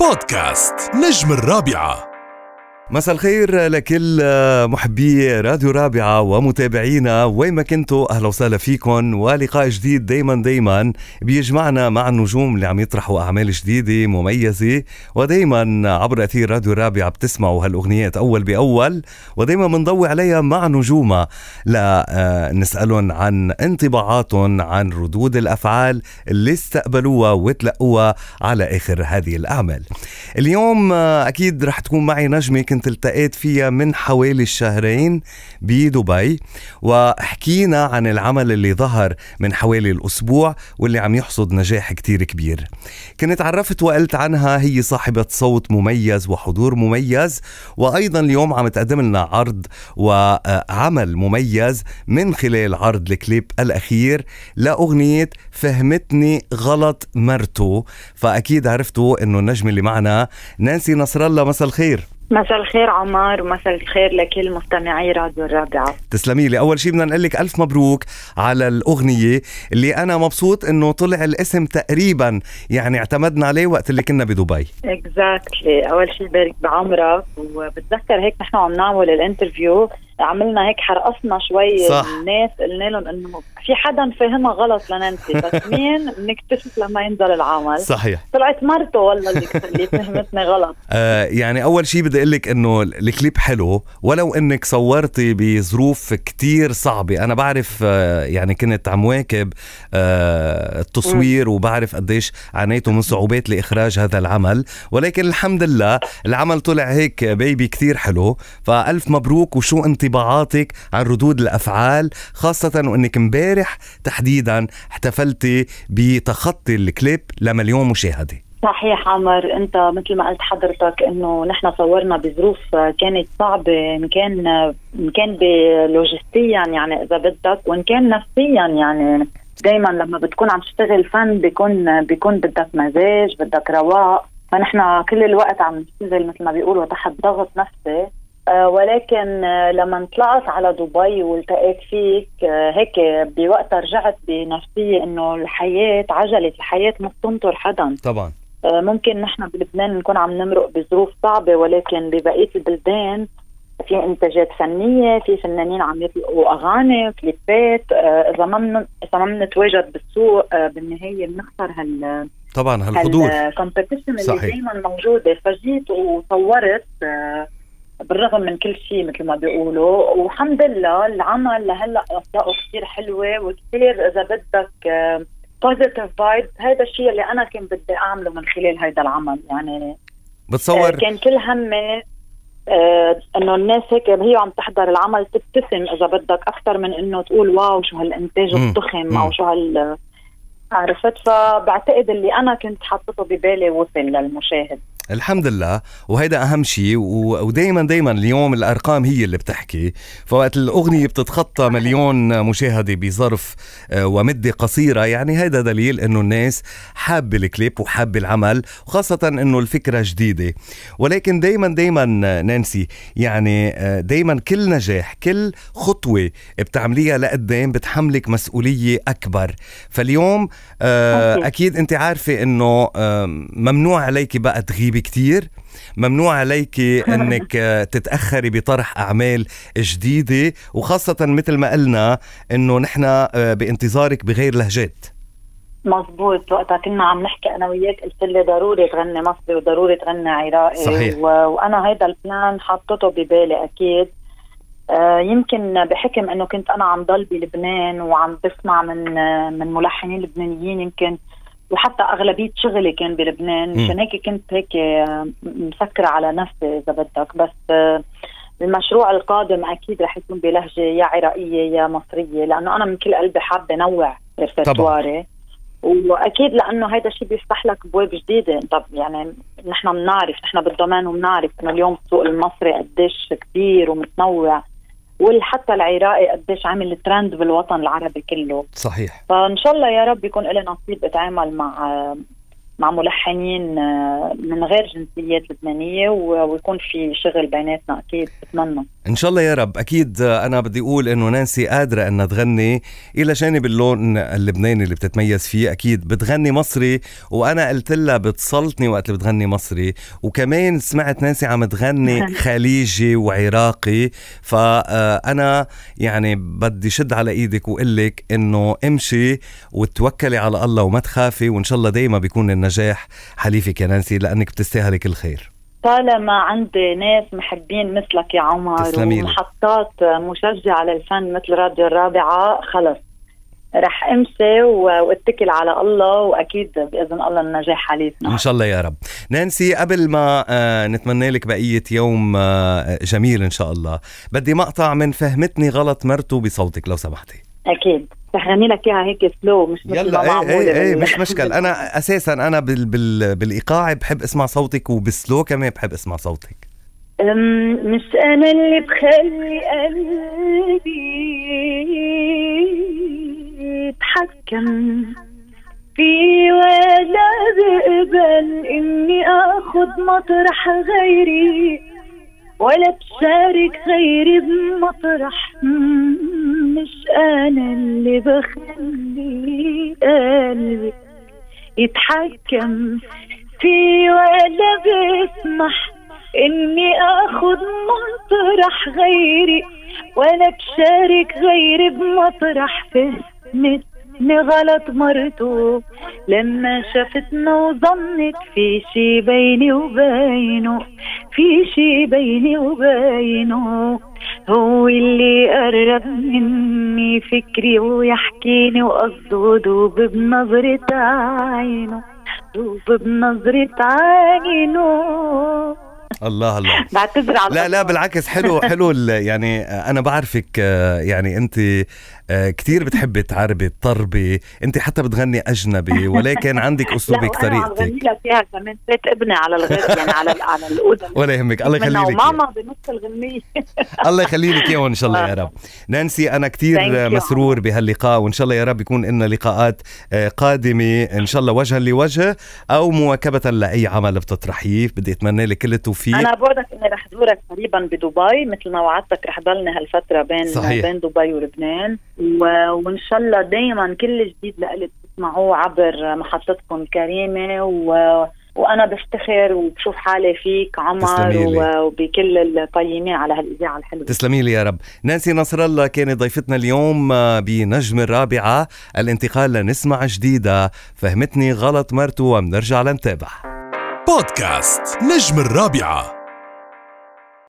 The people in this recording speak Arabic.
بودكاست نجم الرابعة. مساء الخير لكل محبي راديو رابعة ومتابعينا. وين ما كنتوا أهلا وسهلا فيكم. ولقاء جديد دايما دايما بيجمعنا مع النجوم اللي عم يطرحوا أعمال جديدة مميزة. ودايما عبر أثير راديو رابعة بتسمعوا هالأغنيات أول بأول. ودايما بنضوي عليها مع نجومها. لنسألهم عن انطباعاتهم عن ردود الأفعال اللي استقبلوها وتلقوها على آخر هذه الأعمال. اليوم أكيد رح تكون معي نجمة كنت التقيت فيها من حوالي الشهرين بدبي وحكينا عن العمل اللي ظهر من حوالي الأسبوع واللي عم يحصد نجاح كتير كبير. كنت عرفت وقلت عنها هي صاحبة صوت مميز وحضور مميز وأيضا اليوم عم تقدم لنا عرض وعمل مميز من خلال عرض الكليب الأخير لأغنية فهمتني غلط مرتو. فأكيد عرفتوا أنه النجم اللي معنا نانسي نصر الله مساء الخير. مساء الخير عمار ومساء الخير لكل مستمعي راديو الرابعة. تسلمي لي. أول شيء بدنا نقول لك ألف مبروك على الأغنية اللي أنا مبسوط إنه طلع الاسم تقريبا يعني اعتمدنا عليه وقت اللي كنا بدبي. exactly أول شيء بارك بعمرك وبتذكر هيك نحن عم نعمل ال interview عملنا هيك حرقصنا شوي صح. الناس قلنا لهم إنه في حدا فاهمها غلط لنانسي بس مين بنكتشف لما ينزل العمل؟ صحيح. طلعت مرته والله اللي اللي فهمتني غلط. آه يعني أول شيء بدي أقول لك إنه الكليب حلو ولو إنك صورتي بظروف كتير صعبة. أنا بعرف آه يعني كنت عم واكب آه التصوير وبعرف قديش عانيتوا من صعوبات لإخراج هذا العمل. ولكن الحمد لله العمل طلع هيك بيبي كتير حلو. فألف مبروك وشو انطباعاتك عن ردود الأفعال خاصة وإنك امبارح تحديدا احتفلتي بتخطي الكليب لمليون مشاهدة. صحيح عمر أنت مثل ما قلت حضرتك إنه نحن صورنا بظروف كانت صعبة ان كان ان كان بلوجستيا يعني إذا بدك وإن كان نفسيا يعني دائما لما بتكون عم تشتغل فن بيكون بيكون بدك مزاج بدك رواق. فنحن كل الوقت عم نشتغل مثل ما بيقولوا تحت ضغط نفسي. ولكن آه، لما طلعت على دبي والتقيت فيك آه، هيك بوقتها رجعت بنفسية إنه الحياة عجلة الحياة مش تنطر حدا. طبعا. آه، ممكن نحن بلبنان نكون عم نمرق بظروف صعبة ولكن ببقية البلدان في إنتاجات فنية في فنانين عم يطلقوا أغاني وكليبات آه، إذا ما من إذا ما بنتواجد بالسوق آه، بالنهاية بنخسر هال طبعا هالحضور. ال competition اللي. دائما موجودة. فجيت وصورت آه، بالرغم من كل شيء مثل ما بيقولوا والحمد لله العمل لهلأ اصداؤه كثير حلوة وكثير إذا بدك positive vibe هذا الشيء اللي أنا كنت بدي أعمله من خلال هذا العمل يعني بتصور آه، كان كل همي آه إنه الناس هيك هي عم تحضر العمل تبتسم إذا بدك أكثر من إنه تقول wow شو هالإنتاج. الضخم. أو شو هال عرفت فبعتقد اللي أنا كنت حاطته ببالي وصل للمشاهد الحمد لله. وهيدا أهم شيء ودائما دائما اليوم الأرقام هي اللي بتحكي. فوقت الأغنية بتتخطى مليون مشاهدة بظرف آه، ومدة قصيرة يعني هيدا دليل إنه الناس حابة الكليب وحابة العمل وخاصة إنه الفكرة جديدة. ولكن دائما دائما نانسي يعني دائما كل نجاح كل خطوة بتعمليها لقدام بتحملك مسؤولية أكبر. فاليوم آه،. أكيد أنت عارفة إنه آه، ممنوع عليك بقى تغيبي كتير ممنوع عليك إنك آه، تتأخري بطرح أعمال جديدة وخاصة مثل ما قلنا إنه نحن آه، بانتظارك بغير لهجات. مزبوط وقتها كنا عم نحكي أنا وياك قلت لي ضروري تغني مصري وضروري تغني عراقي. صحيح. و... وأنا هيدا البلان حاطته ببالي أكيد. آه يمكن بحكم إنه كنت أنا عم ضل بلبنان وعم بسمع من آه من ملحنين لبنانيين يمكن وحتى أغلبية شغلي كان بلبنان. مشان هيك كنت هيك آه، مسكره على نفسي إذا بدك. بس آه، المشروع القادم أكيد رح يكون بلهجة يا عراقية يا مصرية لأنه أنا من كل قلبي حابة نوع ريperتواري وأكيد لأنه هيدا الشيء بيفتح لك ابواب جديدة. طب يعني نحن بنعرف نحن بالضمان وبنعرف إنه اليوم السوق المصري قديش كبير ومتنوع. وحتى العراقي قديش عامل ترند بالوطن العربي كله. صحيح. فإن شاء الله يا رب يكون لي نصيب أتعامل مع مع ملحنين آه، من غير جنسيات لبنانية ويكون في شغل بيناتنا أكيد بتمنى. إن شاء الله يا رب. أكيد أنا بدي أقول إنه نانسي قادرة إنها تغني إلى جانب اللون اللبناني اللي بتتميز فيه. أكيد بتغني مصري وأنا قلت لها بتصلتني وقت اللي بتغني مصري. وكمان سمعت نانسي عم تغني خليجي وعراقي. فانا يعني بدي شد على إيدك وأقول لك إنه امشي وتوكلي على الله وما تخافي. وإن شاء الله دائما بيكون النجاح حليفك يا نانسي لأنك بتستاهلي كل خير. طالما عندي ناس محبين مثلك يا عمر. ومحطات مشجعة للفن مثل راديو الرابعة خلص. رح امشي واتكل على الله وأكيد بإذن الله النجاح حليفنا. إن شاء الله يا رب. نانسي قبل ما آه، نتمنى لك بقية يوم آه، جميل إن شاء الله بدي مقطع من فهمتني غلط مرته بصوتك لو سمحتي. أكيد. سهرني لك إياها هيك سلو مش يلا إيه إيه إيه مش مشكل أنا أساسا أنا بال بال بالإيقاع بحب أسمع صوتك وبالسلو كمان بحب أسمع صوتك. مش أنا اللي بخلي قلبي يتحكم في ولا بقبل إني آخد مطرح غيري ولا بشارك غيري بمطرح. أنا اللي بخلي قلبي يتحكم في ولا بيسمح إني اخد مطرح غيري ولا بشارك غيري بمطرح فهمتني غلط مرته لما شافتنا وظنت في شي بيني وبينه في شي بيني وبينه. هو اللي قرب مني فكري ويحكيني وقصده دوب بنظرة عينه دوب بنظرة عينه. الله الله. بعتذر على لا لا بالعكس حلو حلو يعني أنا بعرفك يعني أنت آه، كتير بتحبي تعربي تطربي أنت حتى بتغني أجنبي ولكن عندك اسلوبك طريقتك غني لك اياها كمان فات ابني على الغد يعني على على الاذن ولا يهمك الله يخلي لك ماما بنص الغنية. الله يخلي لك اياه ان شاء الله يا رب. نانسي أنا you. مسرور بهاللقاء وإن شاء الله يا رب يكون لنا لقاءات آه، قادمة إن شاء الله وجها لوجه أو مواكبة لأي عمل بتطرحيه. بدي أتمنى لك كل التوفيق. أنا بوعدك إني رح زورك قريبا بدبي مثل ما وعدتك رح ضلني هالفترة بين صحيح. بين دبي ولبنان. و... وإن شاء الله دائما كل جديد لإلي بتسمعوه عبر محطتكم الكريمه و... وأنا بفتخر وبشوف حالي فيك عمر. وبكل القيمين على هالإذاعة الحلوة. تسلمي لي يا رب. نانسي نصر الله كانت ضيفتنا اليوم بنجم الرابعة الانتقال لنسمع جديدة. فهمتني غلط مرته وبنرجع لنتابع. بودكاست نجم الرابعة.